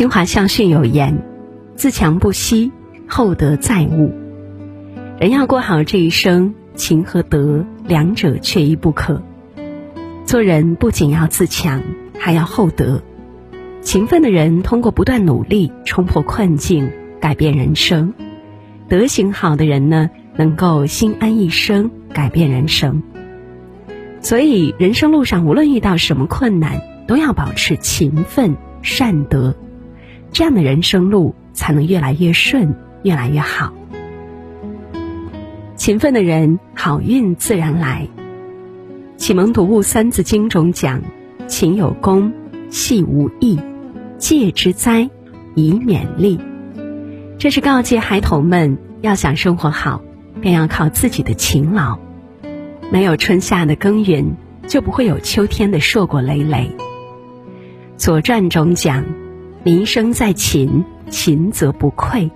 新华校训有言：“自强不息，厚德载物。”人要过好这一生，情和德两者缺一不可。做人不仅要自强，还要厚德。勤奋的人通过不断努力冲破困境，改变人生；德行好的人呢，能够心安一生，改变人生。所以，人生路上无论遇到什么困难，都要保持勤奋善德，这样的人生路才能越来越顺，越来越好。勤奋的人，好运自然来。启蒙读物《三字经》中讲：“勤有功，戏无益，戒之哉，以勉励。”这是告诫孩童们，要想生活好，便要靠自己的勤劳。没有春夏的耕耘，就不会有秋天的硕果累累。《左传》中讲：“民生在勤，勤则不愧。”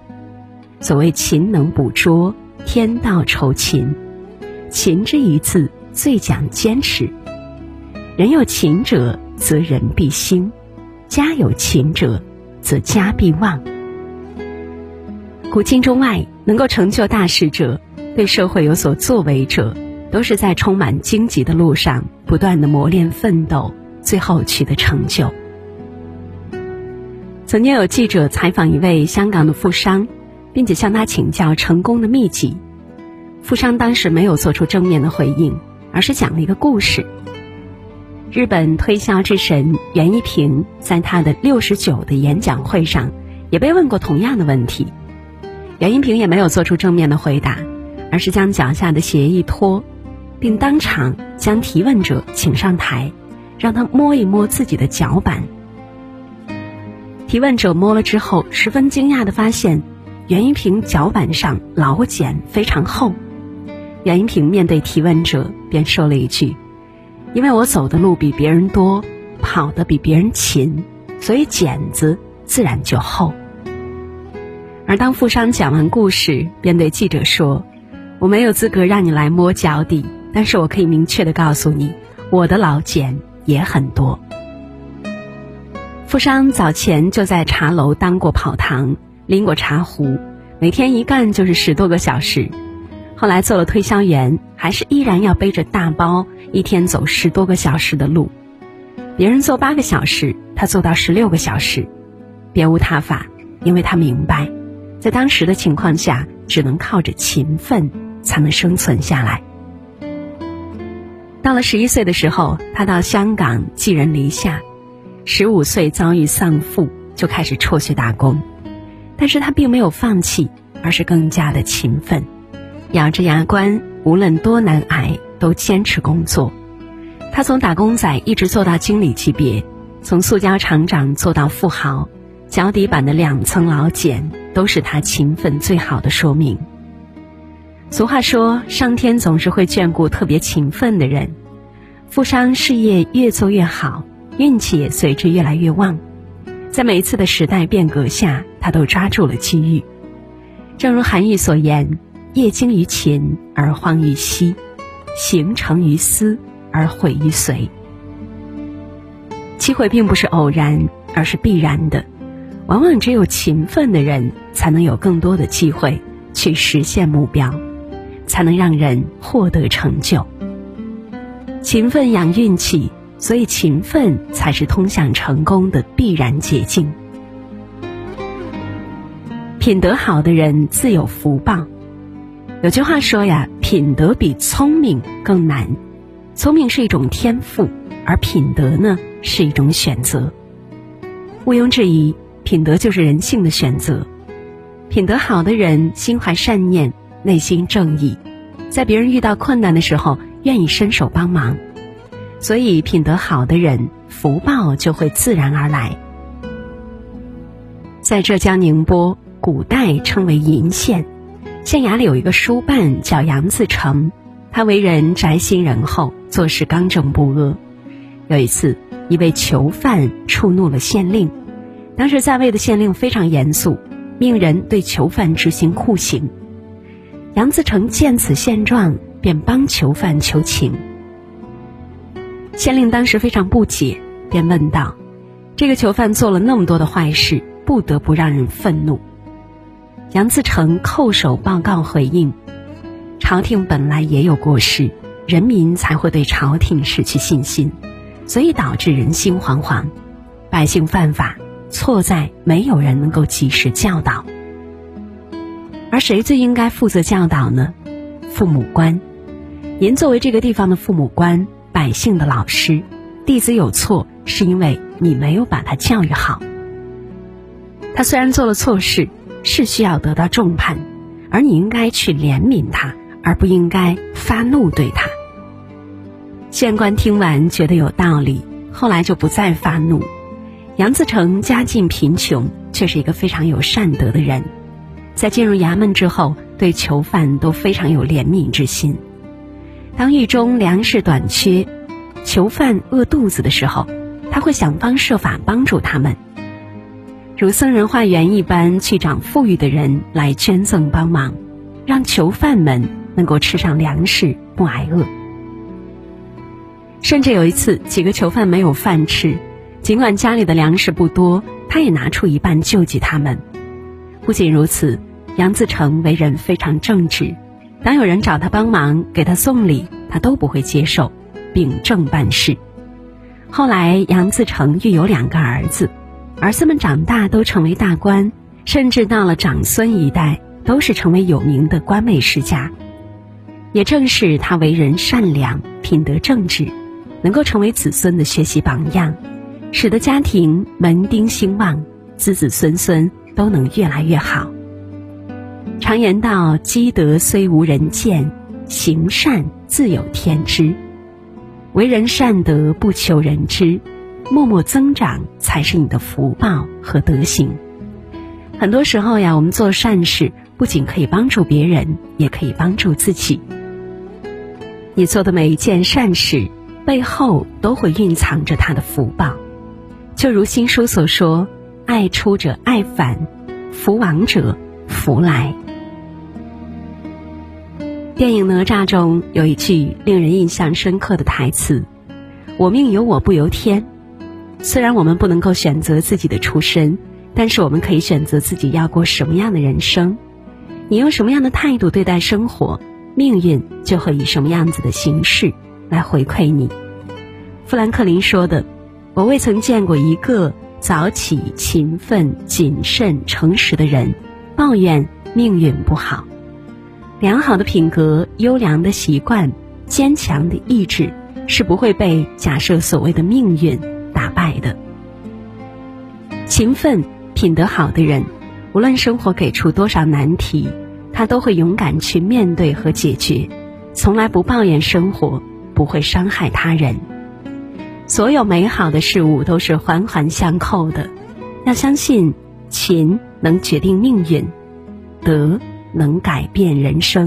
所谓“勤能补拙，天道酬勤”。勤这一字最讲坚持。人有勤者，则人必兴；家有勤者，则家必旺。古今中外，能够成就大事者，对社会有所作为者。都是在充满荆棘的路上不断的磨练奋斗，最后取得成就。曾经有记者采访一位香港的富商，并且向他请教成功的秘籍。富商当时没有做出正面的回应，而是讲了一个故事。日本推销之神袁一平在他的六十九的演讲会上，也被问过同样的问题，袁一平也没有做出正面的回答，而是将脚下的鞋一脱。并当场将提问者请上台，让他摸一摸自己的脚板。提问者摸了之后，十分惊讶的发现，袁一平脚板上老茧非常厚。袁一平面对提问者，便说了一句：“因为我走的路比别人多，跑得比别人勤，所以茧子自然就厚。”而当富商讲完故事，便对记者说：“我没有资格让你来摸脚底。”但是我可以明确的告诉你，我的老茧也很多。富商早前就在茶楼当过跑堂，拎过茶壶，每天一干就是十多个小时。后来做了推销员，还是依然要背着大包，一天走十多个小时的路。别人做八个小时，他做到十六个小时，别无他法，因为他明白，在当时的情况下，只能靠着勤奋才能生存下来。到了十一岁的时候，他到香港寄人篱下；十五岁遭遇丧父，就开始辍学打工。但是他并没有放弃，而是更加的勤奋，咬着牙关，无论多难挨，都坚持工作。他从打工仔一直做到经理级别，从塑胶厂长做到富豪，脚底板的两层老茧，都是他勤奋最好的说明。俗话说，上天总是会眷顾特别勤奋的人。富商事业越做越好，运气也随之越来越旺。在每一次的时代变革下，他都抓住了机遇。正如韩愈所言：“业精于勤而荒于嬉，行成于思而毁于随。”机会并不是偶然，而是必然的。往往只有勤奋的人，才能有更多的机会去实现目标。才能让人获得成就。勤奋养运气，所以勤奋才是通向成功的必然捷径。品德好的人自有福报。有句话说呀，品德比聪明更难。聪明是一种天赋，而品德呢是一种选择。毋庸置疑，品德就是人性的选择。品德好的人，心怀善念。内心正义，在别人遇到困难的时候愿意伸手帮忙，所以品德好的人福报就会自然而来。在浙江宁波，古代称为鄞县，县衙里有一个书办叫杨自成，他为人宅心仁厚，做事刚正不阿。有一次，一位囚犯触怒了县令，当时在位的县令非常严肃，命人对囚犯执行酷刑。杨自成见此现状，便帮囚犯求情。县令当时非常不解，便问道：“这个囚犯做了那么多的坏事，不得不让人愤怒。杨自成叩首报告回应：朝廷本来也有过失，人民才会对朝廷失去信心，所以导致人心惶惶，百姓犯法，错在没有人能够及时教导。而谁最应该负责教导呢？父母官。您作为这个地方的父母官，百姓的老师，弟子有错，是因为你没有把他教育好。他虽然做了错事，是需要得到重判，而你应该去怜悯他，而不应该发怒对他。县官听完觉得有道理，后来就不再发怒。杨自成家境贫穷，却是一个非常有善德的人，在进入衙门之后，对囚犯都非常有怜悯之心。当狱中粮食短缺，囚犯饿肚子的时候，他会想方设法帮助他们，如僧人化缘一般去找富裕的人来捐赠帮忙，让囚犯们能够吃上粮食不挨饿。甚至有一次，几个囚犯没有饭吃，尽管家里的粮食不多，他也拿出一半救济他们。不仅如此，杨自成为人非常正直。当有人找他帮忙，给他送礼，他都不会接受，秉正办事。后来杨自成育有两个儿子，儿子们长大都成为大官，甚至到了长孙一代，都是成为有名的官位世家。也正是他为人善良、品德正直，能够成为子孙的学习榜样，使得家庭门丁兴旺，子子孙孙都能越来越好。常言道：“积德虽无人见，行善自有天知。为人善德不求人知，默默增长才是你的福报和德行。”很多时候呀，我们做善事不仅可以帮助别人，也可以帮助自己。你做的每一件善事背后都会蕴藏着他的福报，就如新书所说：“爱出者爱返，福往者福来。”电影《哪吒》中有一句令人印象深刻的台词：“我命由我不由天。”虽然我们不能够选择自己的出身，但是我们可以选择自己要过什么样的人生。你用什么样的态度对待生活，命运就会以什么样子的形式来回馈你。富兰克林说的：“我未曾见过一个早起、勤奋、谨慎、诚实的人抱怨命运不好。”良好的品格、优良的习惯、坚强的意志，是不会被假设所谓的命运打败的。勤奋、品德好的人，无论生活给出多少难题，他都会勇敢去面对和解决，从来不抱怨生活，不会伤害他人。所有美好的事物都是环环相扣的，要相信勤能决定命运，德。能改变人生。